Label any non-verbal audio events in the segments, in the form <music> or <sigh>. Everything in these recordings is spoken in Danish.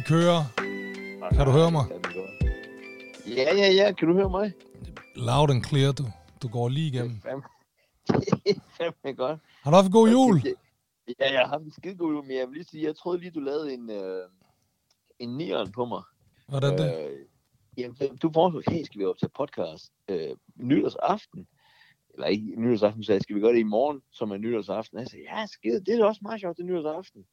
vi kører. Kan du høre mig? Ja, ja, ja. Kan du høre mig? Loud and clear, du. Du går lige igennem. Fem. <laughs> Fem godt. Har du haft en god jul? Ja, jeg har haft en skide god jul, men jeg vil lige sige, jeg troede lige, du lavede en, øh, en nieren på mig. Hvordan det? Øh, jamen, du foreslog, hey, skal vi optage podcast øh, nytårsaften? Eller ikke nytårsaften, så skal vi gøre det i morgen, som er nytårsaften? Jeg sagde, ja, skide, det er da også meget sjovt, det er nytårsaften.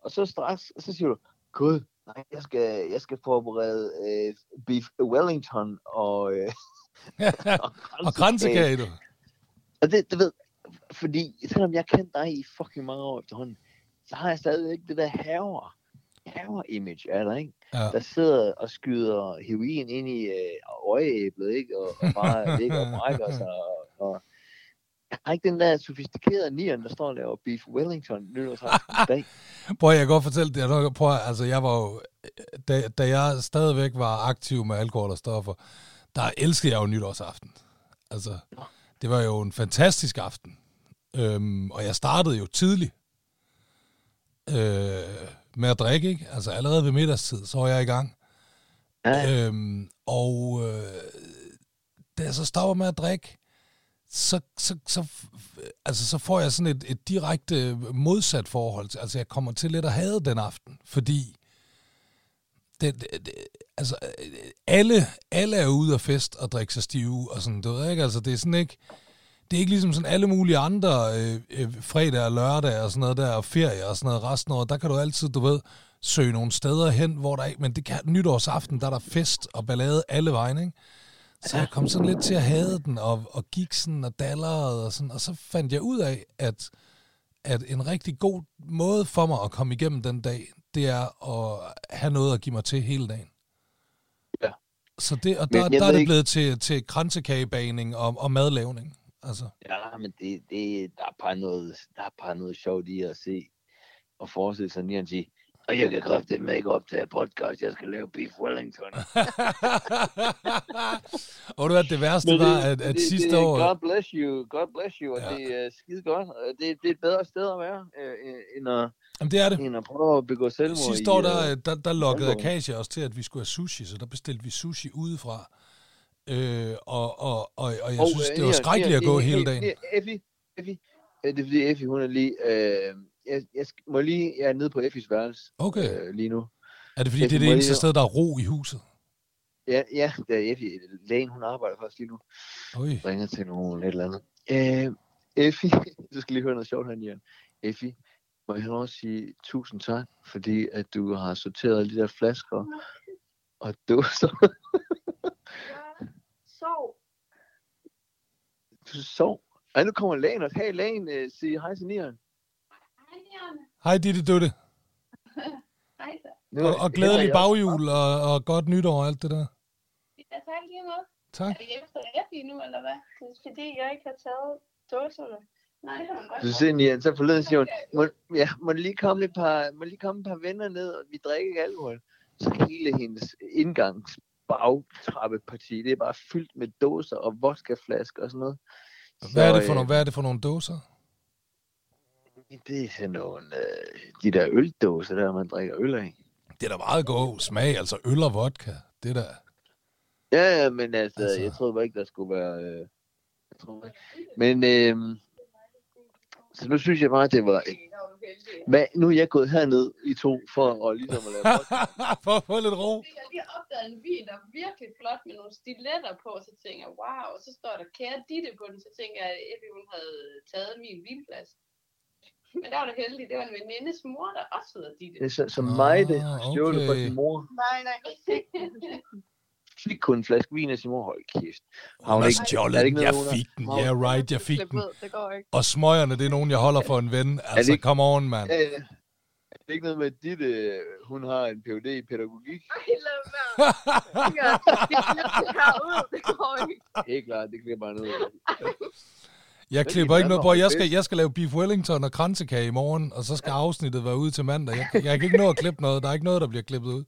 Og så straks, så siger du, gud, nej, jeg skal, jeg skal forberede øh, beef Wellington og... Øh, <laughs> og kransekage, du. Og det, det ved, fordi selvom jeg kender dig i fucking mange år efterhånden, så har jeg stadig ikke det der haver, haver image af dig, ikke? Ja. Der sidder og skyder heroin ind i øh, øjeæblet, ikke? Og, og bare <laughs> ligger og brækker sig. Og, og, jeg har ikke den der sofistikerede nieren, der står og laver beef Wellington nytårsaften i dag. <laughs> Prøv, jeg kan godt fortælle det. Prøv, altså, jeg var jo, da, da jeg stadigvæk var aktiv med alkohol og stoffer, der elskede jeg jo nytårsaften. Altså, det var jo en fantastisk aften. Øhm, og jeg startede jo tidligt øh, med at drikke, ikke? Altså allerede ved middagstid, så var jeg i gang. Ja. Øhm, og øh, da jeg så stopper med at drikke, så, så, så, altså, så får jeg sådan et, et direkte modsat forhold. til- Altså, jeg kommer til lidt at have den aften, fordi det, det, det, altså, alle, alle er ude og fest og drikke sig stive og sådan, du ved ikke? Altså, det er sådan ikke, det er ikke ligesom sådan alle mulige andre øh, øh, fredag og lørdag og sådan noget der, og ferie og sådan noget resten af året, der kan du altid, du ved, søge nogle steder hen, hvor der ikke, men det kan nytårsaften, der er der fest og ballade alle vejen, ikke? Så jeg kom sådan lidt til at hade den, og, og gik sådan og dallerede og sådan, og så fandt jeg ud af, at, at en rigtig god måde for mig at komme igennem den dag, det er at have noget at give mig til hele dagen. Ja. Så det, og der, der er det ikke- blevet til, til kransekagebaning og, og madlavning. Altså. Ja, men det, det, der, er bare noget, der er bare noget sjovt i at se og forestille sig nieren sige, og jeg kan kræfte med ikke optage podcast, jeg skal lave beef Wellington. <laughs> og du ved, det værste Men var, at, at det, sidste det, år... God bless you, God bless you, og Ja. det er skide godt. Det, det er et bedre sted at være, øh, end, at, Jamen, det er det. end at prøve at begå selvmord Sidste år, øh, der, der, der lokkede. Akasia os til, at vi skulle have sushi, så der bestilte vi sushi udefra. Øh, og, og, og, og jeg Og, synes, øh, det var skrækkeligt at gå det hele dagen. det Effie, Effie, øh, det er fordi Effie, hun er lige, øh, jeg, jeg må lige, jeg er nede på Effies værelse Okay. øh, lige nu. Er det fordi, det er Effie, det eneste lige- sted, der er ro i huset? Ja, ja, det er Effie, lægen, hun arbejder faktisk lige nu. Oj. ringer til nogen et eller andet. Øh, Effie, <laughs> du skal lige høre noget sjovt her, Nian. Effie, må jeg også sige tusind tak, fordi at du har sorteret de der flasker og <laughs> dåser. Sov. Du sov. Ej, nu kommer lægen også. Hey, lægen, øh, sig hej til Nian. Hej, Ditte Dutte. <laughs> Hej så. Nu, Og, og glædelig baghjul og, og godt nytår og alt det der. Ja, tak lige måde. Tak. Er det efter Effie nu, eller hvad? Det er fordi, jeg ikke har taget dåserne. Nej, det har man godt. Du ser, Nian, så forleden siger hun, må, ja, må lige komme et par, må lige komme et par venner ned, og vi drikker ikke alkohol. Så hele hendes indgangs bagtrappeparti, det er bare fyldt med dåser og vodkaflasker og sådan noget. Hvad er, det for øh, nogle, hvad er det for nogle dåser? Det er sådan nogle, øh, de der øldåser der, man drikker øl af. Det er da meget god smag, altså øl og vodka. Det er da... Ja, ja, men altså, Altså- jeg troede bare ikke, der skulle være... Øh, jeg troede ikke. Men, øh, så nu synes jeg bare, det var... Hvad, nu er jeg gået herned i to for at ligesom at lave <laughs> for at få lidt ro. Jeg har lige opdaget en vin, der er virkelig flot med nogle stiletter på, så tænker jeg, wow, og så står der kære Ditte på den, så tænker jeg, at Effie, hun havde taget min vinplads. Men der var det heldigt, det var en venindes mor, der også hedder Ditte. Det er så, så mig, det Ah, stjålet fra okay. sin mor. Nej, nej. Fik kun en flaske vin af sin mor. Hold kæft. Har Hun ikke- er stjålet det den. ikke Jeg fik den. hun- Yeah, right, jeg fik den. det går. Og smøgerne, det er nogen, jeg holder for en ven. Altså, ikke- come on, mand. Øh, er det ikke noget med, at Ditte, hun har en Ph.D. i pædagogik? Ej, lad være. Det herud, det går ikke. Helt klart, det klipper bare ned. Jeg klipper det ikke noget på. Jeg skal, jeg skal lave beef Wellington og kransekage i morgen, og så skal afsnittet være ude til mandag. Jeg, jeg kan ikke nå at klippe noget. Der er ikke noget, der bliver klippet ud.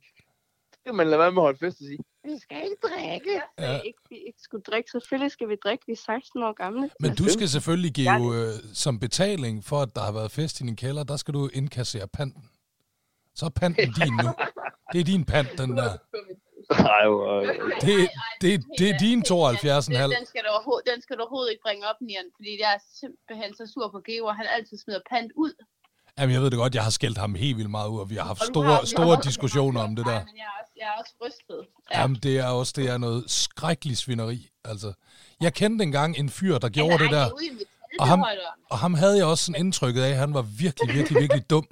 Så kan man lade være med at holde fest og sige, vi skal ikke drikke. Jeg Ja. ja. ikke, vi ikke skulle drikke. Selvfølgelig skal vi drikke. Vi er 16 år gamle. Men du skal selvfølgelig give Ja. øh, som betaling for, at der har været fest i din kælder, der skal du indkassere panten. Så er panten <laughs> din nu. Det er din pant, den der. Ej, hvor... <laughs> Det, det, det er din 72,5. Den, den, skal du overhovedet, den skal du overhovedet ikke bringe op, Nian, fordi jeg er simpelthen så sur på Geo, og han altid smider pant ud. Jamen, jeg ved det godt, jeg har skældt ham helt vildt meget ud, og vi har haft Og store, har- store diskussioner om det Nej, der. men jeg er også, jeg er også rystet. Ja. Jamen, det er også det er noget skrækkeligt svineri. Altså, jeg kendte engang en fyr, der gjorde det der, Og ham- og ham havde jeg også sådan indtrykket af, at han var virkelig, virkelig, virkelig dum.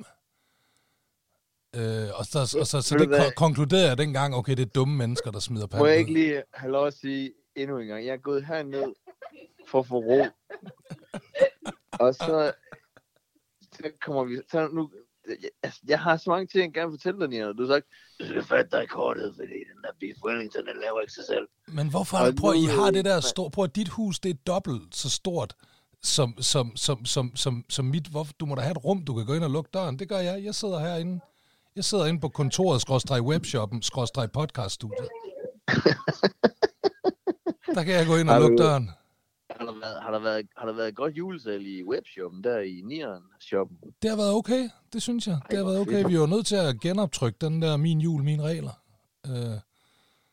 Øh, og så, og så, så Ved det ko- konkluderede jeg dengang, okay, det er dumme mennesker, der smider Må jeg panden ikke lige have lov at sige endnu en gang? Jeg er gået herned for at få ro. Og så, så kommer vi... Så nu, jeg, jeg har så mange ting, jeg gerne vil fortælle dig, Nina. Du har sagt, du skal fatte dig kortet, fordi den der Beef Wellington, den laver ikke sig selv. Men hvorfor? Og Prøv, I har det der store... Prøv, at dit hus, det er dobbelt så stort som, som, som, som, som, som mit. Hvorfor? Du må da have et rum, du kan gå ind og lukke døren. Det gør jeg. Jeg sidder herinde. Jeg sidder inde på kontoret, skråstreg webshoppen, skråstreg podcaststudiet. Der kan jeg gå ind og lukke døren. Har der været, har der været, har der været et godt julesal i webshoppen, der i Nieren shoppen? Det har været okay, det synes jeg. Det har været okay. fedt. Vi var nødt til at genoptrykke den der Min Jul, Mine Regler. Øh,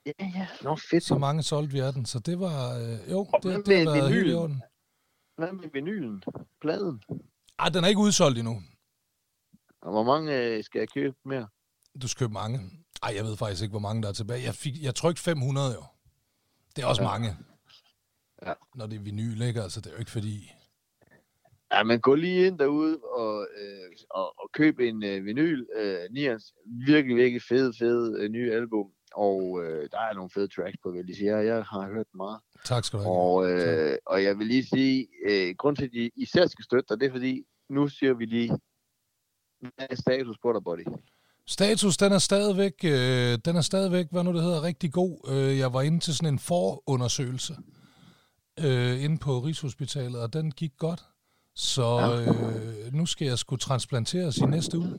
Ja, ja. Nå, fedt. så mange solgte vi af den, så det var... Øh, jo, Og det, hvad det har været helt i vinylen? orden. Hvad med vinylen? Pladen? Ej, den er ikke udsolgt endnu. Og hvor mange øh, skal jeg købe mere? Du skal købe mange. Ej, jeg ved faktisk ikke, hvor mange der er tilbage. Jeg, fik, jeg trykte 500 jo. Det er også Ja. mange. Ja. Når det er vinyl, ikke? Altså, det er jo ikke fordi... Ja, men gå lige ind derude og, øh, og, og køb en øh, vinyl. Øh, Nians virkelig, virkelig fed, fed øh, nye album. Og øh, der er nogle fede tracks på, vil jeg sige. Jeg, jeg har hørt meget. Tak skal du have. Og, øh, og jeg vil lige sige, øh, grund til, at I især skal støtte dig, det er fordi, nu siger vi lige, hvad er status på dig, buddy? Status, den er stadigvæk, øh, den er stadigvæk, hvad nu det hedder, rigtig god. Øh, jeg var inde til sådan en forundersøgelse øh, inde på Rigshospitalet, og den gik godt. Så øh, nu skal jeg sgu transplanteres i næste uge.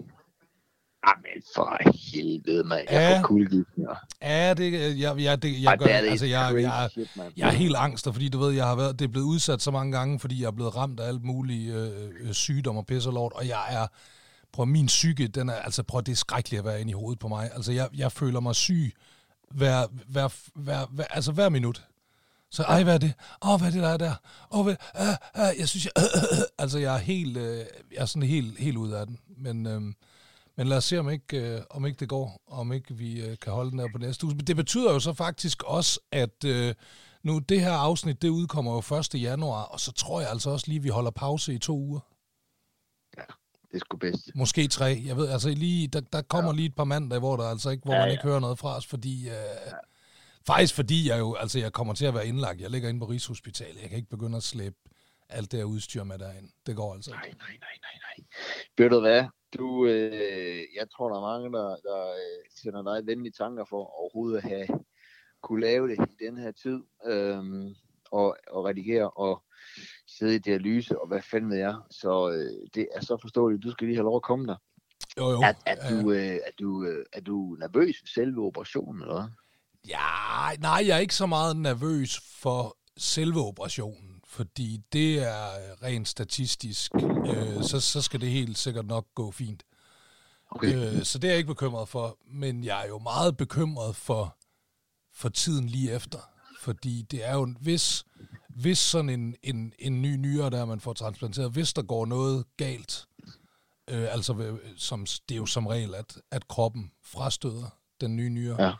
Jamen for helvede, mand. Jeg Ja. får kuldegysninger. Ja, det, jeg, jeg, det, jeg, gør, det altså, jeg, jeg, shit. Jeg er helt angster, fordi du ved, jeg har været, det er blevet udsat så mange gange, fordi jeg er blevet ramt af alt muligt øh, øh, sygdom og pis og lort, og jeg er, prøv min psyke, den er, altså prøv, det er skrækkeligt at være inde i hovedet på mig. Altså, jeg, jeg føler mig syg hver, hver, hver, hver, altså hver minut. Så, ej, hvad er det? Åh, oh, hvad er det, der er der? Åh, oh, hvad, ah, øh, jeg synes, jeg, øh, øh, altså, jeg er helt, øh, jeg er sådan helt, helt ud af den. Men, øh, men lad os se, om ikke, øh, om ikke det går, om ikke vi øh, kan holde den her på næste uge. Men det betyder jo så faktisk også, at øh, nu det her afsnit, det udkommer jo 1. januar, og så tror jeg altså også lige, at vi holder pause i to uger. Det er sgu bedst. Måske tre. Jeg ved, altså lige, der, der kommer ja. lige et par mandage, hvor der altså ikke, hvor Ja, man ja. ikke hører noget fra os, fordi... Øh, Faktisk fordi jeg jo, altså jeg kommer til at være indlagt. Jeg ligger inde på Rigshospitalet. Jeg kan ikke begynde at slæbe alt det her udstyr med derind. Det går altså Nej, ikke. nej, nej, nej, nej. Ved du hvad? Du, øh, jeg tror, der er mange, der, der øh, sender dig venlige tanker for overhovedet at have kunne lave det i den her tid. Øh, og, og redigere og sidde i dialyse og hvad fanden ved jeg. Så øh, det er så forståeligt. Du skal lige have lov at komme der. Jo, jo. Er, er, Ja, du, øh, er, du, øh, er du nervøs ved selve operationen, eller hvad? Ja, nej, jeg er ikke så meget nervøs for selve operationen, fordi det er rent statistisk, øh, så, så skal det helt sikkert nok gå fint. Okay. Øh, så det er jeg ikke bekymret for, men jeg er jo meget bekymret for, for tiden lige efter, fordi det er jo, en- hvis, hvis sådan en, en, en ny nyre, der man får transplanteret, hvis der går noget galt, øh, altså ved- som, det er jo som regel, at, at kroppen frastøder den nye nyre, Ja.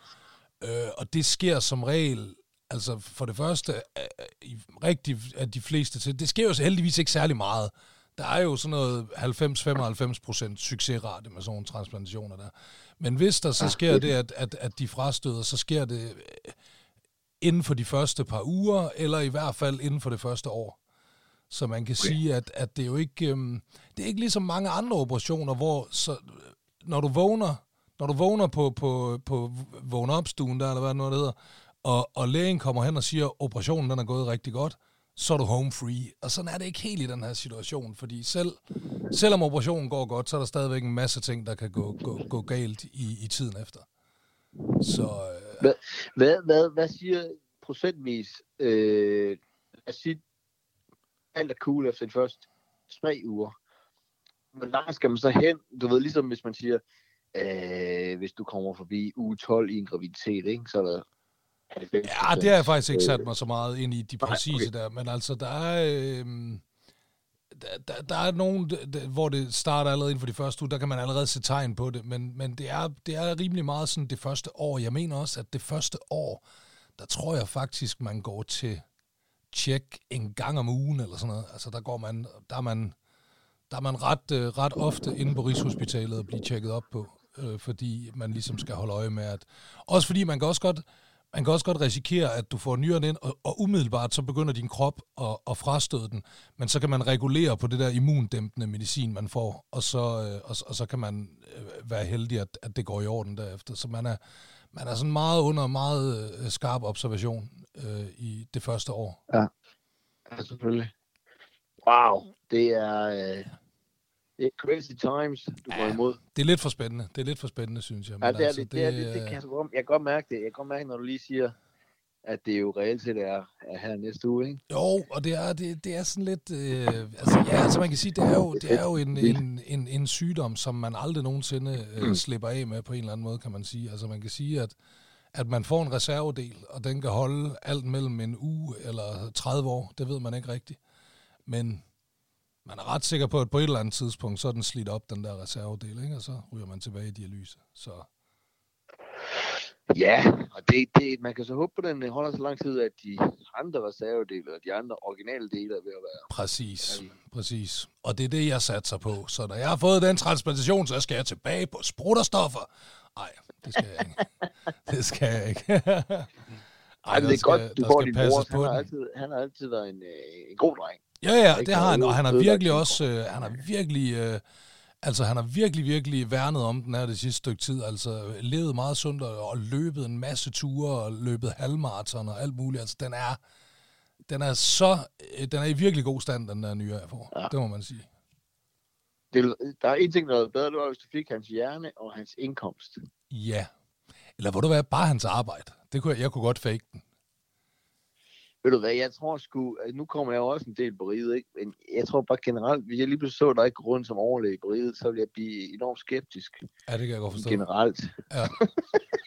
Øh, og det sker som regel, altså for det første, øh, i rigtig af de fleste til, det sker jo så heldigvis ikke særlig meget. Der er jo sådan noget 90-95 procent succesrate med sådan nogle transplantationer der. Men hvis der så sker det, at, at, at de frastøder, så sker det øh, inden for de første par uger, eller i hvert fald inden for det første år. Så man kan okay. sige, at, at det er jo ikke, øhm, det er ikke ligesom mange andre operationer, hvor så, når du vågner, når du vågner på, på, på vågn opstuen der, eller hvad det nu hedder, og, og lægen kommer hen og siger, at operationen den er gået rigtig godt, så er du home free. Og sådan er det ikke helt i den her situation, fordi selv, selvom operationen går godt, så er der stadigvæk en masse ting, der kan gå, gå, gå galt i, i tiden efter. Så, øh, Hvad, hvad, hvad, hvad siger procentvis, øh, at sige, alt er cool efter de første tre uger. Hvor langt skal man så hen? Du ved, ligesom hvis man siger, øh, hvis du kommer forbi uge 12 i en graviditet, ikke? så er der Ja, det har jeg faktisk ikke sat mig så meget ind i de præcise okay. der, men altså, der er... Øh, der, der, er nogen, der, hvor det starter allerede inden for de første uger, der kan man allerede se tegn på det, men, men det, er, det er rimelig meget sådan det første år. Jeg mener også, at det første år, der tror jeg faktisk, man går til tjek en gang om ugen, eller sådan noget. Altså, der går man, der er man, der er man ret, øh, ret ofte inde på Rigshospitalet og blive tjekket op på, øh, fordi man ligesom skal holde øje med, at... Også fordi man kan også godt, man kan også godt risikere, at du får nyren ind, og, og umiddelbart så begynder din krop at, at frastøde den, men så kan man regulere på det der immundæmpende medicin, man får, og så, øh, og, og så kan man øh, være heldig, at, at det går i orden derefter. Så man er, man er sådan meget under meget øh, skarp observation øh, i det første år. Ja, ja selvfølgelig. Wow, det er, øh, det er crazy times, du ja, går imod. Det er lidt for spændende. Det er lidt for spændende, synes jeg. Men ja, det er altså, det. det, er det, det kan jeg, godt, jeg kan godt mærke det. Jeg kan godt mærke, når du lige siger, at det jo reelt set er, er her næste uge, ikke? Jo, og det er, det, det er sådan lidt... Øh, altså, ja, altså man kan sige, det er jo, det er jo en, en, en, en sygdom, som man aldrig nogensinde øh, mm. slipper af med på en eller anden måde, kan man sige. Altså man kan sige, at at man får en reservedel, og den kan holde alt mellem en uge eller 30 år. Det ved man ikke rigtigt. Men man er ret sikker på, at på et eller andet tidspunkt, så er den slidt op, den der reservedel, ikke? og så ryger man tilbage i dialyse. Så. Ja, og det, det, man kan så håbe på, at den holder så lang tid, at de andre reservedele og de andre originale dele er ved at være... Præcis, præcis. Og det er det, jeg satser på. Så når jeg har fået den transplantation, så skal jeg tilbage på sprutterstoffer. Nej, det skal jeg ikke. det skal jeg ikke. <laughs> Ej, det er skal, godt, du får din bror. Han har, altid, han har altid været en, øh, en god dreng. Ja, ja, det har han, og han har virkelig også, øh, han har virkelig, øh, altså han har virkelig, virkelig værnet om den her det sidste stykke tid, altså levet meget sundt og, og løbet en masse ture og løbet halvmarathon og alt muligt, altså den er, den er så, øh, den er i virkelig god stand, den der nye, får. Ja. Det må man sige. Det, der er en ting, der er bedre, det var, hvis du fik hans hjerne og hans indkomst. Ja. Eller hvor du være bare hans arbejde. Det kunne jeg, jeg kunne godt fake den. Ved du hvad, jeg tror sgu, nu kommer jeg jo også en del på riget, ikke? men jeg tror bare generelt, hvis jeg lige pludselig så, der ikke rundt som overlæge på riget, så vil jeg blive enormt skeptisk. Ja, det kan jeg godt forstå. Generelt. Ja.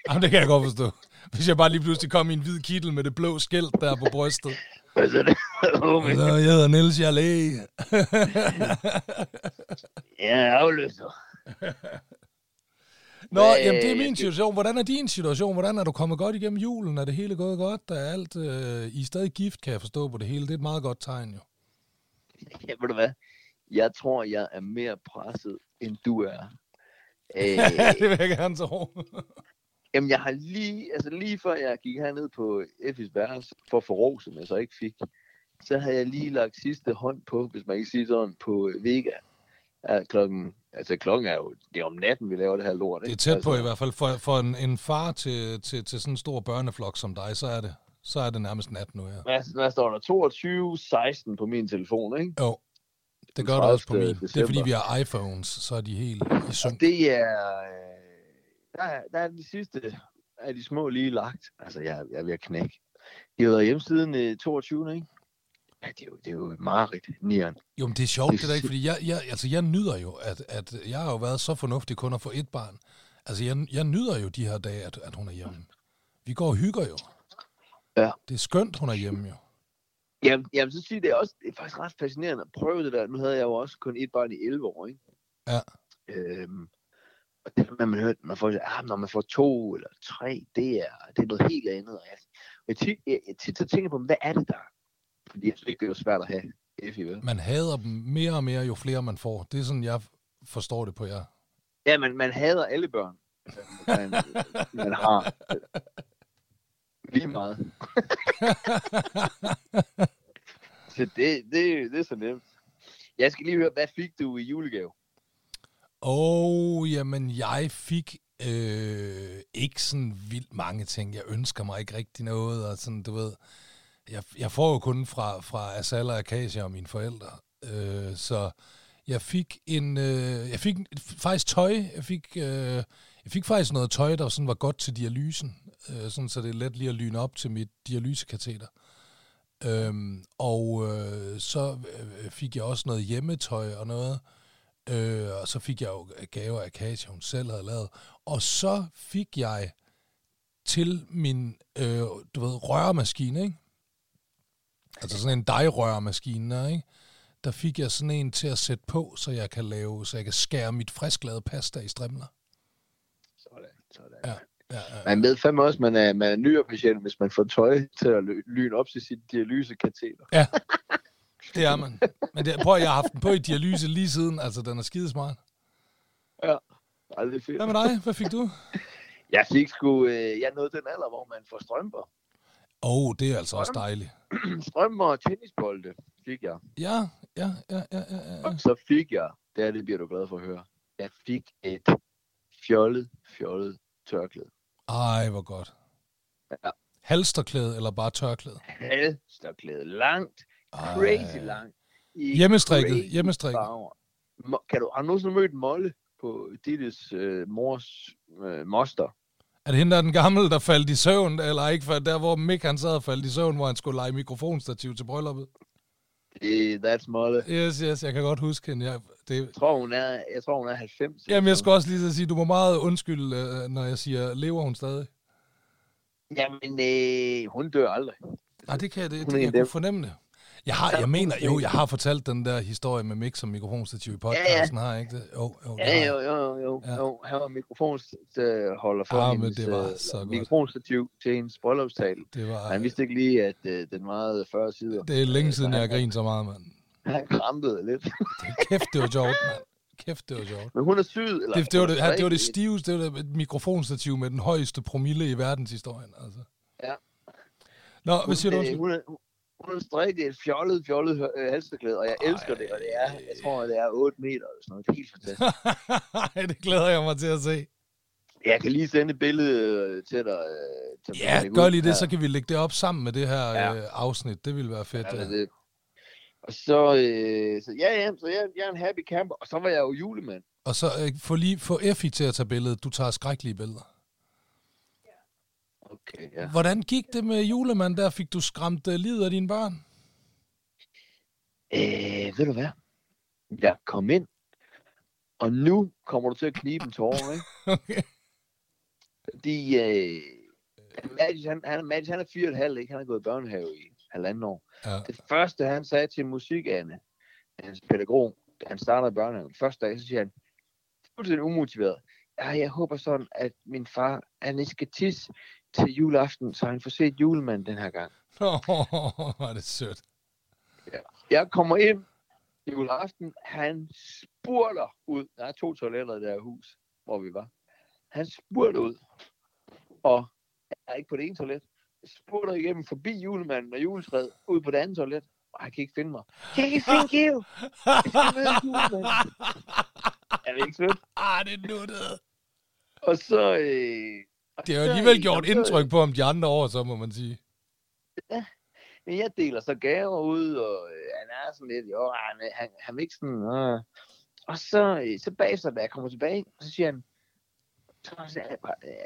Jamen, det kan jeg godt forstå. Hvis jeg bare lige pludselig kom i en hvid kittel med det blå skilt der på brystet. Hvad så det? så jeg hedder Niels, jeg er læge. ja, afløser. <laughs> Nå, Hvad, jamen det er min situation. Hvordan er din situation? Hvordan er du kommet godt igennem julen? Er det hele gået godt? Er alt, øh, I er stadig gift, kan jeg forstå på det hele. Det er et meget godt tegn, jo. <laughs> Ja, ved du hvad? Jeg tror, jeg er mere presset, end du er. Æh, <laughs> det vil jeg gerne tro. <laughs> jamen, jeg har lige, altså lige før jeg gik herned på Effis værelse for at få ro, som jeg så ikke fik, så havde jeg lige lagt sidste hånd på, hvis man kan sige sådan, på Vega. Ja, klokken Altså klokken er jo, det er om natten, vi laver det her lort. Ikke? Det er tæt på altså, i hvert fald. For, for en, en far til, til, til sådan en stor børneflok som dig, så er det, så er det nærmest nat nu her. Hvad, hvad står der? 22, 16 på min telefon, ikke? Jo. Det gør det også på min. December. Det er fordi, vi har iPhones, så er de helt i synk. Det er... Øh, der, er, der er de sidste af de små lige lagt. Altså, jeg, jeg er ved at knække. De har været hjemme siden 22, øh, ikke? Ja, det er jo, det er jo mareridt, nieren. Jo, men det er sjovt, det, det der ikke, fordi jeg, jeg, altså, jeg nyder jo, at, at jeg har jo været så fornuftig kun at få et barn. Altså, jeg, jeg nyder jo de her dage, at, at hun er hjemme. Vi går og hygger jo. Ja. Det er skønt, hun er hjemme jo. Jamen, jeg vil så sige, det er, også, det er faktisk ret fascinerende at prøve det der. Nu havde jeg jo også kun et barn i 11 år, ikke? Ja. Øhm, og det man har hørt, man får, ah, når man får to eller tre, det er, det er noget helt andet. Og jeg, jeg, tit, jeg, jeg tit så tænker på, hvad er det, der fordi jeg synes ikke, det er svært at have Effie, vel? Man hader dem mere og mere, jo flere man får. Det er sådan, jeg forstår det på jer. Ja, men man hader alle børn. Man, man har lige meget. <laughs> så det, det, det er så nemt. Jeg skal lige høre, hvad fik du i julegave? Åh, oh, jamen jeg fik øh, ikke sådan vildt mange ting. Jeg ønsker mig ikke rigtig noget, og sådan, du ved jeg, jeg får jo kun fra, fra Asal og Akasia og mine forældre. Øh, så jeg fik en, øh, jeg fik faktisk tøj. Jeg fik, øh, jeg fik faktisk noget tøj, der sådan var godt til dialysen, øh, sådan så det er let lige at lyne op til mit dialysekateter. Øhm, og øh, så øh, fik jeg også noget hjemmetøj og noget, øh, og så fik jeg jo gaver af Kasia, hun selv havde lavet. Og så fik jeg til min, øh, du ved, rørmaskine, ikke? Altså sådan en dejrørmaskine, der, ikke? Der fik jeg sådan en til at sætte på, så jeg kan lave, så jeg kan skære mit frisklavet pasta i strimler. Sådan, sådan. Ja, ja, ja. Man ved fandme også, at man er, man er nyere hvis man får tøj til at ly- lyne op til sit dialysekateter. Ja, <laughs> det er man. Men det, prøv at jeg har haft den på i dialyse lige siden, altså den er skidesmart. Ja, det er fedt. Hvad med dig? Hvad fik du? Jeg fik sgu, øh, jeg nåede den alder, hvor man får strømper. Åh, oh, det er altså også dejligt. <clears throat> strømper og tennisbolde fik jeg. Ja, ja, ja, ja, ja, ja. Og så fik jeg, det er det bliver du glad for at høre, jeg fik et fjollet, fjollet tørklæde. Ej, hvor godt. Ja. Halsterklæde eller bare tørklæde? Halsterklæde, langt, Ej. crazy langt. i Hjemmestrikket, crazy hjemmestrikket. farver. Kan du, har du nogensinde mødt Molle på Dittes øh, mors øh, moster? Er det hende, der er den gamle, der faldt i søvn, eller ikke faldt der, hvor Mick han sad og faldt i søvn, hvor han skulle lege mikrofonstativ til brylluppet? Det, that's Molle. Yes, yes, jeg kan godt huske hende. Jeg, det, Jeg tror, hun er, jeg tror, hun er 90. jamen, jeg skal også lige sige, du må meget undskylde, øh, når jeg siger, lever hun stadig? Jamen, øh, hun dør aldrig. Nej, det kan jeg, det, det, jeg kunne fornemme det. Jeg har, Ja, jeg mener, jo, jeg har fortalt den der historie med Mick som mikrofonstativ i podcasten, har jeg ikke det? Jo, jo, det har Ja, jo, jo, jo. Ja. ja. jo. Han var mikrofonholder for Ah, hendes det var øh, så godt. mikrofonstativ til hendes bryllupstale. Det var, Han vidste ikke lige, at øh, den varede 40 sider. det er længe siden, Så jeg har han- grinet så meget, mand. Han krampede lidt. Kæft, det var sjovt, mand. Kæft, det var sjovt. Men hun er syg. Eller, Det, det, var det, er det var det stiveste, det var det et mikrofonstativ med den højeste promille i verdenshistorien. Altså. Ja. Nå, hvad Hun, siger du? øh, hun, er, hun har strikket et fjollet, fjollet øh, halsterklæde, og jeg elsker det, og det er, jeg tror, det er 8 meter eller sådan noget. Det er helt fantastisk. <laughs> Ej, det glæder jeg mig til at se. Jeg kan lige sende et billede øh, til dig. øh, Til Ja, gør lige det, her. så kan vi lægge det op sammen med det her Ja. øh, afsnit. Det ville være fedt. Ja, det. Og så, øh, så ja, ja, så jeg, jeg er en happy camper, og så var jeg jo julemand. Og så øh, få lige få Effie til at tage billedet. Du tager skrækkelige billeder. Okay, ja. Hvordan gik det med julemand der? Fik du skræmt uh, livet af dine børn? Øh, ved du hvad? Jeg kom ind, og nu kommer du til at knibe en tårer, ikke? <laughs> Okay. Fordi øh, Mads, han, han, Mads, han er fire og et halvt, ikke? Han har gået i børnehave i halvanden år. Ja. Det første, han sagde til musikane, hans pædagog, da han starter i børnehaven, første dag, så siger han, fuldstændig umotiveret, ja, jeg håber sådan, at min far, han ikke skal tisse til juleaften, så han får set julemanden den her gang. <laughs> Nå, hvor er det sødt. Jeg kommer ind juleaften, han spurter ud. Der er to toiletter i det her hus, hvor vi var. Han spurter ud, og jeg er ikke på det ene toilet. Jeg spurter igennem forbi julemanden og juletræet, ud på det andet toilet, og han kan ikke finde mig. Kan ikke finde Geo? Jeg. Er det ikke sødt? ah, det er nuttet. Og så... Øh, Det har alligevel gjort indtryk på ham de andre år, så må man sige. Men jeg deler så gaver ud, og øh, han er sådan lidt, jo, han, han, han er ikke sådan, øh. Og så, øh, så bagefter, da jeg kommer tilbage, så siger han, så siger jeg,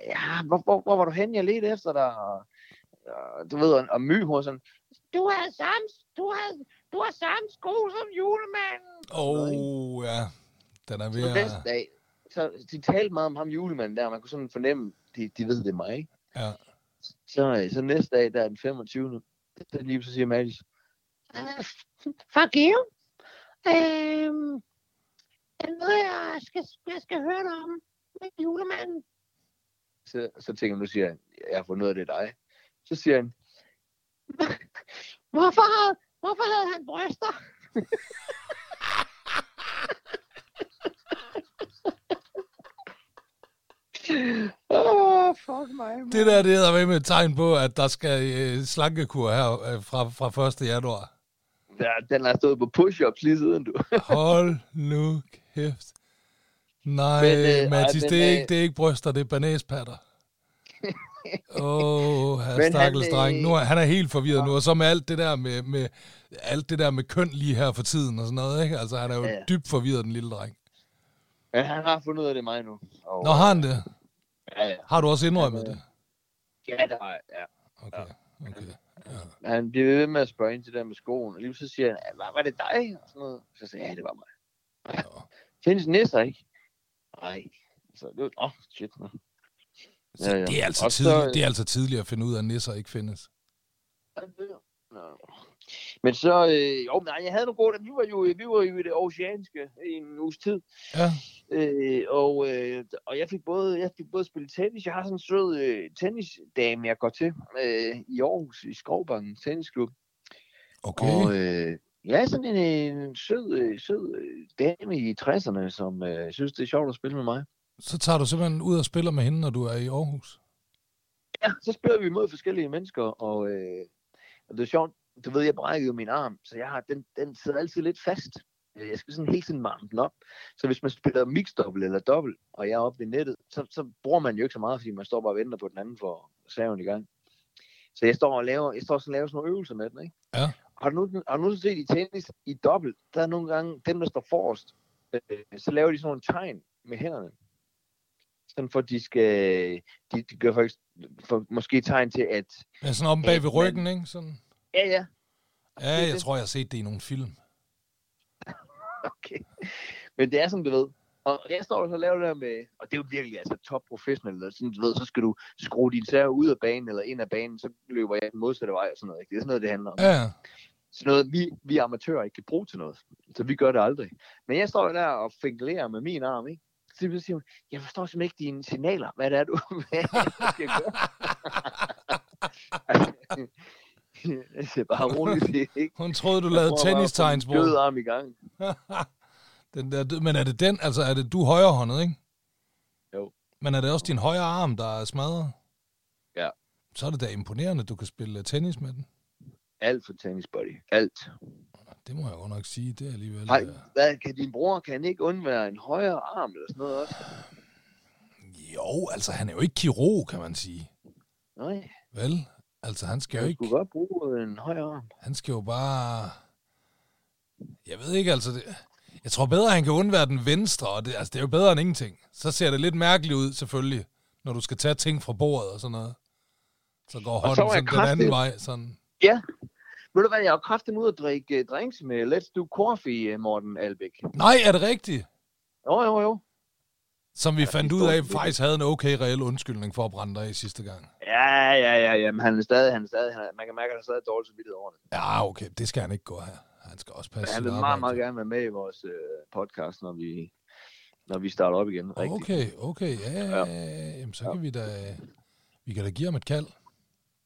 ja, hvor, hvor, hvor var du henne? Jeg ledte efter dig, og, og du ved, og, og my hos sådan, du har samme, du har, du har samme sko som julemanden. Åh, oh, ja. Den er ved at... næste dag, så de talte meget om ham julemanden der, man kunne sådan fornemme, de, de ved, det er mig? Ja. Så, øh, så næste dag, der er den 25. Så lige så siger Mathis, "Øh, fuck you. Øhm, er det noget, jeg skal, jeg skal høre dig om med julemanden? Så, så tænker jeg, nu siger han, jeg har fundet ud af det dig. Så siger han, hvorfor, havde, hvorfor havde han bryster? <laughs> oh, fuck mig. man. Det der, det er med et tegn på, at der skal øh, slankekur her øh, fra, fra 1. januar. Ja, den har stået på push-ups lige siden, du. <laughs> Hold nu kæft. Nej, Men, øh, øh, Mathis, ej, det, er øh, ikke, det er ikke bryster, det er banæspatter. <laughs> Åh, oh, stakkels han, dreng. øh, Nu er, han er helt forvirret nu, og så med alt det der med, med, alt det der med køn lige her for tiden og sådan noget, ikke? Altså, han er jo Ja. dybt forvirret, den lille dreng. Men han har fundet ud af det mig nu. Og, Nå, har han det? Ja, ja. Har du også indrømmet Ja, det? Ja, der var, ja. Okay, okay. Ja. Han bliver ved med at spørge ind til det der med skoen, og lige så siger han, var, var det dig? Og sådan noget. Så siger jeg, ja, det var mig. Ja. <laughs> Findes nisser, ikke? Nej. Så det var, åh, oh, shit. nå. Så Ja, ja. det, er altså Og så- det er altså tidligt at finde ud af, at nisser ikke findes. Nå. Men så, øh, jo, nej, jeg havde nogle gode, vi var jo, vi var jo i det oceanske i en uges tid, Ja, øh, og, øh, og jeg fik både, jeg fik både spillet tennis, jeg har sådan en sød øh, tennisdame, jeg går til øh, i Aarhus, i Skovbanken Tennisklub, okay. og øh, ja, sådan en, en sød, øh, sød øh, dame i 60'erne, som øh, synes, det er sjovt at spille med mig. Så tager du simpelthen ud og spiller med hende, når du er i Aarhus? Ja, så spiller vi mod forskellige mennesker, og, øh, og det er sjovt, du ved, jeg brækkede jo min arm, så jeg har, den, den sidder altid lidt fast. Øh, Jeg skal sådan hele tiden varme den op. Så hvis man spiller mixed double eller dobbelt, og jeg er oppe ved nettet, så, så bruger man jo ikke så meget, fordi man står bare og venter på den anden for serven i gang. Så jeg står og laver, jeg står sådan og laver sådan nogle øvelser med den, ikke? Ja. Har du nu, har du nu set i tennis i dobbelt, der er nogle gange, dem der står forrest, øh, så laver de sådan nogle tegn med hænderne. Sådan for, de skal, de, de gør faktisk for, måske tegn til, at Ja, sådan om bag ved ryggen, ikke? Sådan. Ja, ja, Ja, jeg det. tror, jeg har set det i nogle film. <laughs> Okay. Men det er som du ved. Og jeg står og så laver det der med, og det er jo virkelig altså top professionelt, sådan, du ved, så skal du skrue din serve ud af banen eller ind af banen, så løber jeg den modsatte vej og sådan noget. Ikke? Det er sådan noget, det handler om. Ja, Sådan noget, vi, vi amatører ikke kan bruge til noget. Så vi gør det aldrig. Men jeg står der og finglerer med min arm, ikke? Så siger hun, jeg forstår simpelthen ikke dine signaler. Hvad det er, du <laughs> hvad er det, skal gøre? <laughs> <laughs> jeg bare roligt, det er ikke. hun troede, du Jeg lavede tennistegnsbrug. Døde arm i gang. <laughs> den der, men er det den, altså er det du højrehåndet, ikke? Jo. Men er det også din højre arm, der er smadret? Ja. Så er det da imponerende, at du kan spille tennis med den. Alt for tennis, buddy. Alt. Det må jeg godt nok sige, det er alligevel... Nej, øh, hvad, kan din bror, kan ikke undvære en højere arm eller sådan noget også? Jo, altså han er jo ikke kirurg, kan man sige. Nej, Vel? Altså han skal jo ikke... skulle godt bruge en højere arm. Han skal jo bare... Jeg ved ikke, altså... Det... Jeg tror bedre, han kan undvære den venstre, og det, altså, det er jo bedre end ingenting. Så ser det lidt mærkeligt ud, selvfølgelig, når du skal tage ting fra bordet og sådan noget. Så går så hånden jeg sådan den anden vej, sådan... Ja, ved du hvad, jeg har kraften ud at drikke uh, drinks med Let's Do Coffee, uh, Morten Albæk. Nej, er det rigtigt? Jo, jo, jo. Som vi Ja, fandt ud af, faktisk havde en okay reel undskyldning for at brænde dig af sidste gang. Ja, ja, ja, ja, men han er stadig, han er stadig, han er, man kan mærke, at han er stadig dårligt samvittighed over det. Ja, okay, det skal han ikke gå her. Han skal også Men passe han sit vil meget, arbejde. meget gerne være med i vores uh, podcast, når vi, når vi starter op igen. Rigtigt. Okay, okay, ja, ja, ja. Jamen, så kan vi da... Vi kan da give ham et kald.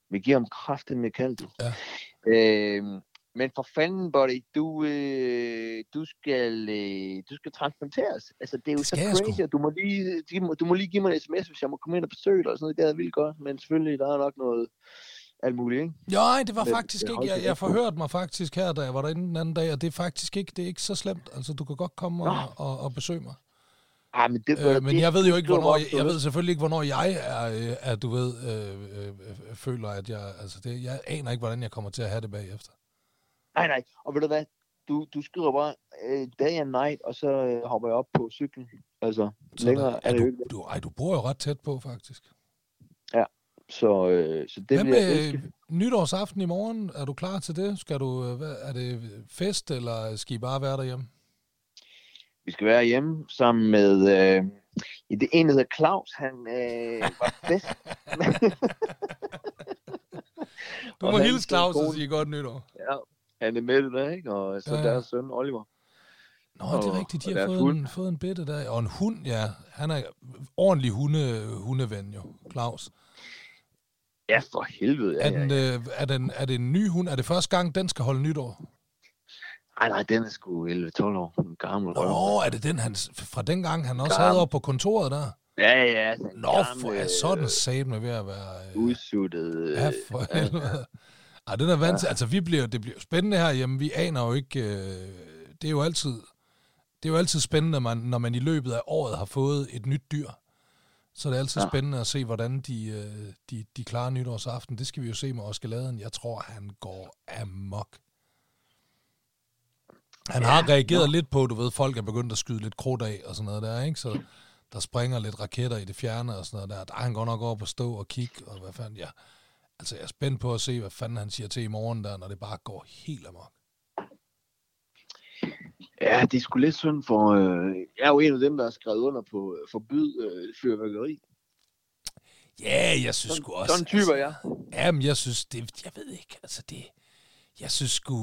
Vi giver ham kraften med kaldet. Ja. Øhm, men for fanden, buddy, du, øh, du, skal, øh, du skal transplanteres. Altså, det er jo Det så crazy, og du må, lige, du må lige give mig en sms, hvis jeg må komme ind og besøge dig og sådan noget. Det er vildt godt, men selvfølgelig, der er nok noget alt muligt, ikke? Nej, det var Men faktisk jeg ikke. holdt Jeg, jeg ikke. forhørte mig faktisk her, da jeg var derinde den anden dag, og det er faktisk ikke, det er ikke så slemt. Altså, du kan godt komme og, Nå. og, og besøge mig. Ah, men det, Øh, men det, jeg ved jo ikke, hvornår, jeg, jeg ved selvfølgelig ikke, hvornår jeg er, øh, er du ved, øh, øh, øh, føler, at jeg, altså det, jeg aner ikke, hvordan jeg kommer til at have det bagefter. Nej, nej. Og ved du hvad? Du, du skriver bare øh, day and night, og så øh, hopper jeg op på cyklen. Altså, Så længere der, er det jo ikke. du, du, ej, du bor jo ret tæt på, faktisk. Så, øh, så det Hvad med elske. nytårsaften i morgen? Er du klar til det? Skal du, øh, hvad, er det fest, eller skal I bare være derhjemme? Vi skal være hjemme sammen med... Øh, ja, det ene der hedder Claus, han øh, var bedst. <laughs> Du må hilse Claus og sige godt nytår. ja, han med det der, ikke? Og så Ja, ja. ja. deres søn, Oliver. Nå, det er Og- rigtigt, de og har fået hund. en, fået en bitte der. Og en hund, ja. Han er ordentlig hunde, hundeven jo, Claus. Ja, for helvede. Ja, Er, ja, den, ja. øh, er, den, er det en ny hund? Er det første gang, den skal holde nytår? Ej, nej, den er sgu 11-12 år. En gammel røv. Nå, er det den, han, fra den gang, han også Gammel. havde op på kontoret der? Ja, ja. Den Nå, for er sådan sat med ved at være... Øh, Udsuttet. ja, for helvede. Ej, den er vant til, altså vi bliver, det bliver spændende herhjemme, vi aner jo ikke, øh, det er jo altid, det er jo altid spændende, man, når man i løbet af året har fået et nyt dyr. Så er det altid ja. Ja. spændende at se, hvordan de, øh, de, de klarer nytårsaften. Det skal vi jo se med Oskaladen. Jeg tror, han går amok. Han ja, har reageret nå. lidt på, du ved, folk er begyndt at skyde lidt krudt af og sådan noget der, ikke? Så der springer lidt raketter i det fjerne og sådan noget der. Der er han godt nok over på stå og kigge, og hvad fanden, ja. Altså, jeg er spændt på at se, hvad fanden han siger til i morgen der, når det bare går helt amok. Ja, det er sgu lidt synd for... Øh, jeg er jo en af dem, der har skrevet under på øh, forbyd øh, fyrværkeri. Ja, jeg synes Sådan, sgu også... sådan typer jeg. Jamen, jeg synes, det... Jeg ved ikke, altså det... Jeg synes sgu...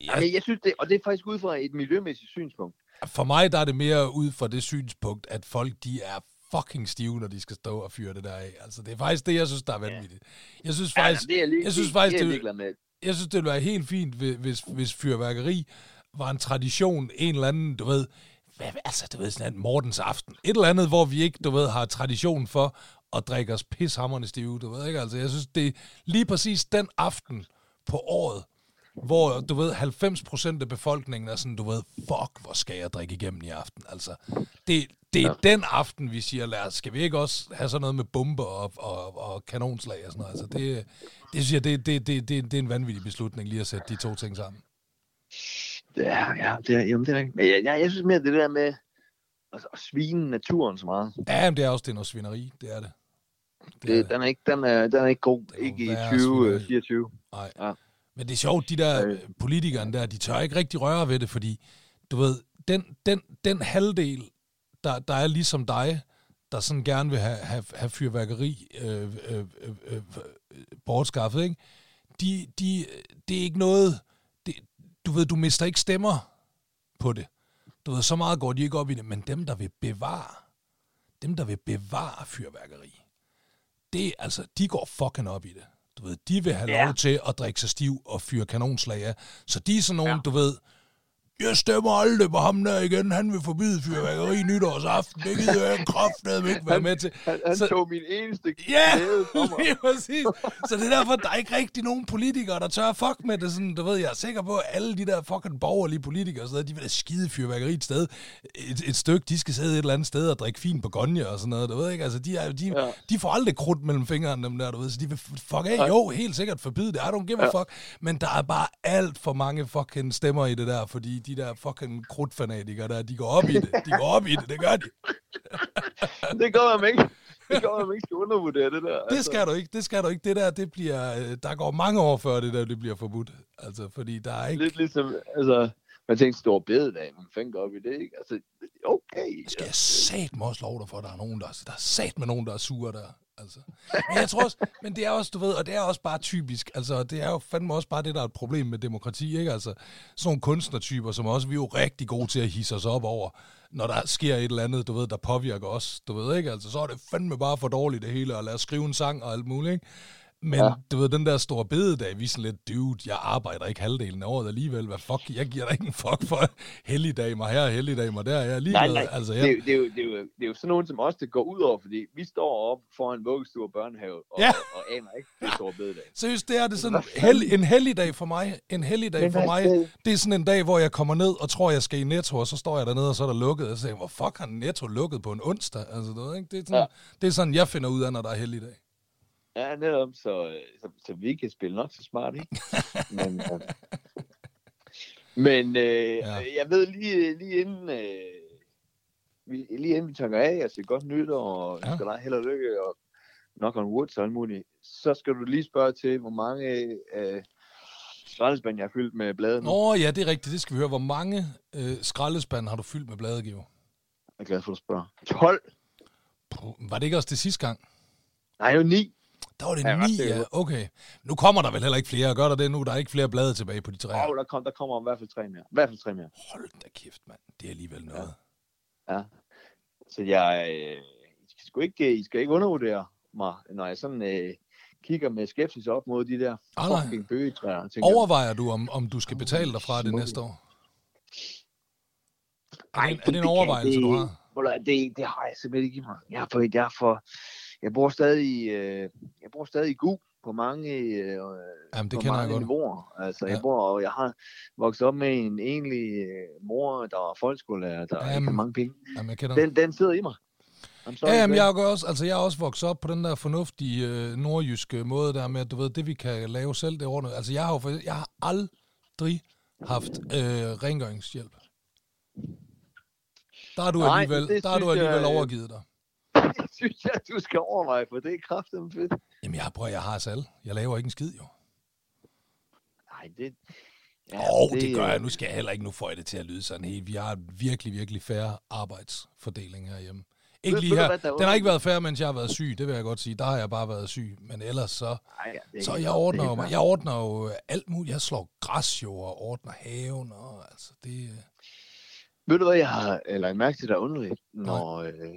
Ja. Jeg, Jeg, jeg synes det, og det er faktisk ud fra et miljømæssigt synspunkt. for mig der er det mere ud fra det synspunkt, at folk de er fucking stive, når de skal stå og fyre det der af. Altså, det er faktisk det, jeg synes, der er vanvittigt. Jeg synes faktisk, det er jeg, lige, jeg synes faktisk, det, er det- jeg synes, det ville være helt fint, hvis, hvis, fyrværkeri var en tradition, en eller anden, du ved, hvad, altså, du ved, sådan en Mortens aften. Et eller andet, hvor vi ikke, du ved, har tradition for at drikke os pishammerende stive, du ved ikke? Altså, jeg synes, det er lige præcis den aften på året, hvor, du ved, 90% af befolkningen er sådan, du ved, fuck, hvor skal jeg drikke igennem i aften? Altså, det, det er ja. den aften, vi siger, lad os, skal vi ikke også have sådan noget med bomber og, og, og kanonslag og sådan noget? Altså, det, det synes jeg, det, det, det, det, det er en vanvittig beslutning lige at sætte de to ting sammen. Ja, ja, det er, jamen, det er rigtigt. Men jeg, jeg, jeg synes mere, det der med at, at svine naturen så meget. Ja, men det er også det er noget svineri, det er det. Det er Det, den, er ikke, den, er, den er ikke god. Er Ikke i værre 2024. Nej. Ja. Men det er sjovt, de der Øh. politikerne der, de tør ikke rigtig røre ved det, fordi, du ved, den, den, den halvdel, der, der er ligesom dig, der sådan gerne vil have, have, have fyrværkeri øh, øh, øh, øh, øh, bortskaffet, ikke? De, de, det er ikke noget, det, du ved, du mister ikke stemmer på det. Du ved, så meget går de ikke op i det, men dem, der vil bevare, dem, der vil bevare fyrværkeri, det, altså, de går fucking op i det. Du ved, de vil have Ja. lov til at drikke sig stiv og fyre kanonslag af. Så de er sådan nogen, ja. du ved, jeg stemmer aldrig på ham der igen. Han vil forbyde fyrværkeri nytårsaften. Det gider jeg kraftedeme ikke være med til. Han, han Så- tog min eneste Ja, mig. <laughs> lige præcis. Så det er derfor, der er ikke rigtig nogen politikere, der tør fuck med det. Sådan, du ved, jeg er sikker på, at alle de der fucking borgerlige politikere, og sådan noget, de vil da skide fyrværkeri et sted. Et, et stykke, de skal sidde et eller andet sted og drikke fin begonje og sådan noget. Du ved ikke, altså de, er, de, ja. De får aldrig krudt mellem fingrene, dem der, du ved. Så de vil fuck af. Jo, helt sikkert forbyde det. I don't give a Ja. fuck. Men der er bare alt for mange fucking stemmer i det der, fordi de der fucking krudtfanatikere der, de går op i det. De går op i det, det gør de. <laughs> Det går man ikke. Det går man ikke skal undervurdere det der. Det skal du ikke, det skal du ikke. Det der, det bliver, øh, der går mange år før det der, det bliver forbudt. Altså, fordi der er ikke... Lidt ligesom, altså, man tænker stor bededag, man fanden går op i det, ikke? Altså, okay. skal jeg sat mig også lov dig for, at der er nogen, der, der er sat med nogen, der er sure der. Altså. Men jeg tror også, men det er også, du ved, og det er også bare typisk, altså det er jo fandme også bare det, der er et problem med demokrati, ikke? Altså sådan nogle kunstnertyper, som også, vi er jo rigtig gode til at hisse os op over, når der sker et eller andet, du ved, der påvirker os, du ved ikke? Altså så er det fandme bare for dårligt det hele, og lad os skrive en sang og alt muligt, ikke? Men ja. Du ved, den der store bededag, vi er sådan lidt, dude, jeg arbejder ikke halvdelen af året alligevel. Hvad fuck, jeg giver dig ikke en fuck for helligdag mig her, helligdag mig der. Jeg er. Nej, nej, Altså, det, jeg, er, jo- det, er jo, det, er jo, det er jo sådan nogen som os, det går ud over, fordi vi står op foran vuggestue og børnehave, og, Ja. og, og aner ikke, det er stor bededag. Seriøst, det er det sådan hel, en helligdag for mig. En helligdag for mig, det er sådan en dag, hvor jeg kommer ned og tror, jeg skal i Netto, og så står jeg dernede, og så er der lukket. Og så tænker hvor fuck har Netto lukket på en onsdag? Altså, du ved, ikke? Det, er sådan. Ja. det er sådan, jeg finder ud af, når der er helligdag. Ja, netop, så, øh, så, så vi kan spille nok så smart, ikke? Men, <laughs> øh, men øh, Ja. jeg ved lige, lige inden... Øh, vi, lige inden vi takker af, altså godt nytår, og Ja. skal dig held og lykke, og knock on wood og alt muligt, så skal du lige spørge til, hvor mange øh, skraldespand jeg har fyldt med blade nu. Nå ja, det er rigtigt. Det skal vi høre. Hvor mange øh, skraldespande har du fyldt med bladegiver? Jeg er glad for, at du spørger. 12? Puh, Var det ikke også det sidste gang? Nej, var 9. Der var det Ja, ni, ja. Okay. Nu kommer der vel heller ikke flere. Gør der det nu? Der er ikke flere blade tilbage på de tre. Åh, oh, der, kom, der kommer i hvert fald tre mere. I hvert fald tre mere. Hold da kæft, mand. Det er alligevel noget. Ja. Så jeg, øh, I, skal sgu ikke, I skal ikke undervurdere mig, når jeg sådan øh, kigger med skepsis op mod de der Ah, fucking bøgetræer. Overvejer du, om, om du skal betale dig fra det næste år? Er Ej, det, er det en overvejelse, det, du har? Det, det har jeg simpelthen ikke i mig. Jeg er for, jeg er for, jeg bor stadig, øh, jeg bor stadig i gu på mange, øh, Jamen, det på jeg mange godt. niveauer. Altså, Ja. jeg bor, og jeg har vokset op med en enlig øh, mor, der er folkeskolelærer, der Jamen, ikke mange penge. Jamen, jeg kender Den, den sidder i mig. Sorry, Ja, jamen, jeg er også, altså, jeg er også vokset op på den der fornuftige øh, nordjyske måde der med, at du ved, det vi kan lave selv, det er ordentligt. Altså, jeg har jo jeg har aldrig haft øh, rengøringshjælp. Der er du Nej, alligevel, der er du synes jeg, alligevel øh, overgivet dig. Synes jeg, du skal overveje, for det er kraftigt fedt. Jamen, jeg, prøver, jeg har salg. Jeg laver ikke en skid, jo. Nej, det... Ja, oh, det, det gør øh, jeg. Nu skal jeg heller ikke, nu får jeg det til at lyde sådan helt. Vi har virkelig, virkelig færre arbejdsfordeling herhjemme. Ikke lige her. er Den har ikke været færre, mens jeg har været syg. Det vil jeg godt sige. Der har jeg bare været syg. Men ellers så... Ej, ja, Så jeg ordner er jo, jeg ordner jo alt muligt. Jeg slår græs jo og ordner haven. Og, altså, det, klart. Ved du hvad, jeg har eller mærke til, er underligt, når, øh,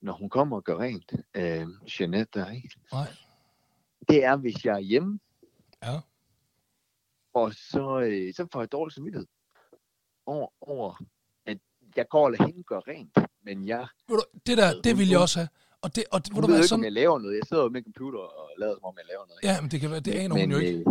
når hun kommer og gør rent, øh, Jeanette der, ikke? nej. Det er, hvis jeg er hjemme, Ja. og så, øh, så får jeg dårlig samvittighed over, over, at jeg går og hende gøre rent, men jeg, Ved du, det der, det vil jeg også have. Og det, og hun ved du hvad, ikke, om sådan, jeg laver noget. Jeg sidder jo med computer og lader, som om jeg laver noget. ja, men det kan være, det aner hun jo ikke. Øh,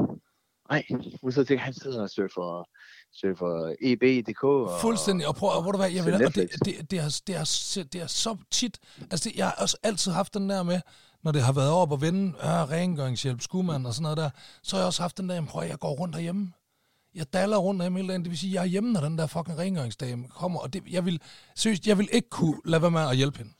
nej, hun sidder tænker, han sidder og surfer, surfer EB.dk. Og, Fuldstændig. Og prøv, og, hvor du hvad, jeg vil, og det, det, det, er, det, er, det er så tit, altså det, jeg har også altid haft den der med, når det har været op og vende, ja, rengøringshjælp, skudmand og sådan noget der, så har jeg også haft den der, jamen, prøv, jeg går rundt derhjemme. Jeg daller rundt derhjemme hele dagen, det vil sige, jeg er hjemme, når den der fucking rengøringsdame kommer, og det, jeg vil, seriøst, jeg vil ikke kunne lade være med at hjælpe hende.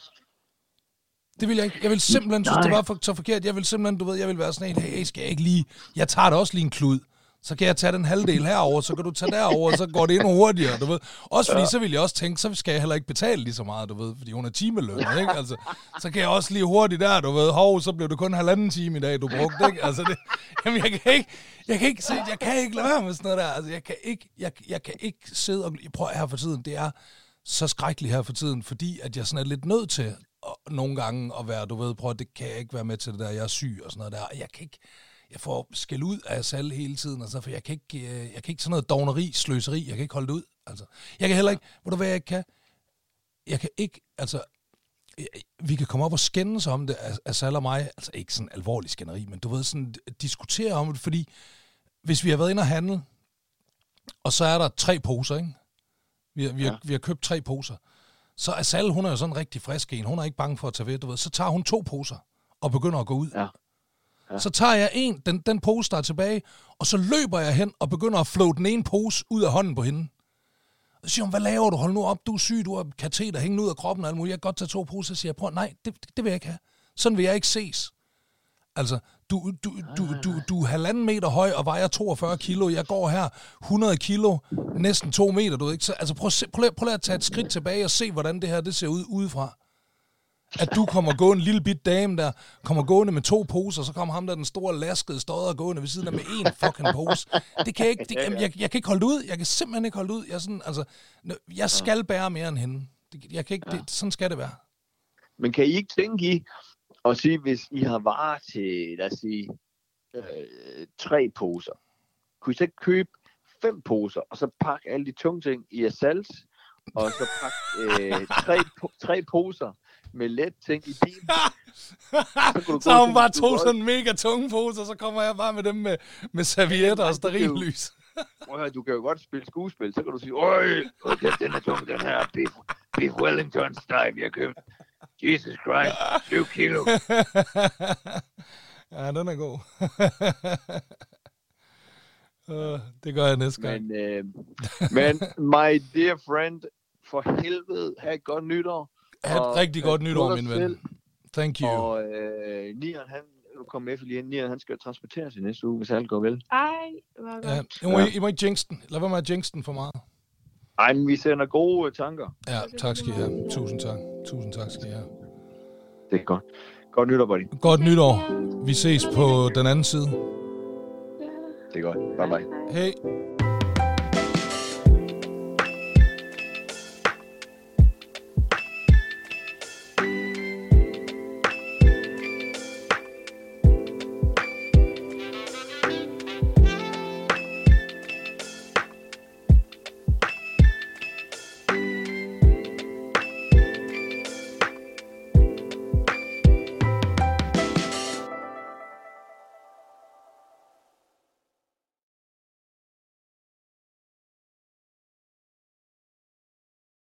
Det vil jeg ikke. Jeg vil simpelthen synes, det var for, så forkert. Jeg vil simpelthen, du ved, jeg vil være sådan en, hey, skal jeg ikke lige, jeg tager da også lige en klud. Så kan jeg tage den halvdel herover, så kan du tage derover, så går det endnu hurtigere, du ved. Også fordi, så vil jeg også tænke, så skal jeg heller ikke betale lige så meget, du ved, fordi hun er timeløn, ikke? Altså, så kan jeg også lige hurtigt der, du ved, hov, så blev det kun halvanden time i dag, du brugte, ikke? Altså, det, jamen, jeg kan ikke, jeg kan ikke, jeg kan ikke lade være med sådan noget der. Altså, jeg kan ikke, jeg, jeg kan ikke sidde og, prøv her for tiden, det er så skrækkeligt her for tiden, fordi at jeg sådan er lidt nødt til nogle gange at være, du ved, prøv, det kan jeg ikke være med til det der, jeg er syg og sådan noget der. Jeg kan ikke, jeg får skæld ud af alle hele tiden, altså, for jeg kan ikke, øh, jeg kan ikke sådan noget dogneri, sløseri, jeg kan ikke holde det ud. Altså, jeg kan heller ikke, ved du hvad jeg ikke kan? Jeg kan ikke, altså, jeg- vi kan komme op og skændes om det, af- af Sal og mig, altså ikke sådan alvorlig skænderi, men du ved, sådan diskutere om det, fordi hvis vi har været inde og handle, og så er der tre poser, ikke? Vi har, vi har, Ja. vi har købt tre poser. Så er Sal, hun er jo sådan rigtig frisk en. Hun er ikke bange for at tage ved, du ved. Så tager hun to poser og begynder at gå ud. Ja. Ja. Så tager jeg en, den, den pose, der er tilbage, og så løber jeg hen og begynder at flå den ene pose ud af hånden på hende. Og så siger hun, hvad laver du? Hold nu op, du er syg, du har kateter hængende ud af kroppen og alt muligt. Jeg kan godt tage to poser. Så siger jeg, prøv, nej, det, det vil jeg ikke have. Sådan vil jeg ikke ses. Altså, du, du, du, du, du er halvanden meter høj og vejer 42 kilo. Jeg går her 100 kilo, næsten to meter, du ved ikke. Så, altså, prøv, at se- prøv, lige- prøv lige at tage et skridt tilbage og se, hvordan det her det ser ud udefra. At du kommer gående, en lille bit dame der, kommer gående med to poser, så kommer ham der, den store laskede stodder gående ved siden af med én fucking pose. Det kan jeg ikke, det, jamen, jeg, jeg kan ikke holde ud. Jeg kan simpelthen ikke holde ud. Jeg, sådan, altså, jeg skal bære mere end hende. Det, jeg kan ikke, det, sådan skal det være. Men kan I ikke tænke i at sige, hvis I har varer til, lad os sige, øh, tre poser, kunne I så ikke købe fem poser, og så pakke alle de tunge ting i asalt, og så pakke øh, tre, po- tre poser med let ting i bilen. kunne du <laughs> så hun bare du to kunne sådan mega tunge poser, så kommer jeg bare med dem med, med servietter og sterillys. <laughs> Prøv at du kan jo godt spille skuespil, så kan du sige, øj, okay, den er tung, den her beef, beef Wellington steg, vi har købt. Jesus Christ, 7 kilo. <laughs> ja, den er god. <laughs> uh, det gør jeg næste gang. Men, øh, men my dear friend, for helvede, have et godt nytår. Ha' et og, rigtig øh, godt nytår, min ven. Thank you. Og øh, Nian, han, nu kommer med ind, Nian, han skal transporteres i næste uge, hvis alt går vel. Ej, hvor godt. Ja, I, må, I må ikke jinx den. Lad være med at jinx den for meget. Ej, men vi sender gode tanker. Ja, tak skal I have. Tusind tak. Tusind tak skal I have. Det er godt. Godt nytår, buddy. Godt nytår. Vi ses på den anden side. Det er godt. Bye bye. Hej.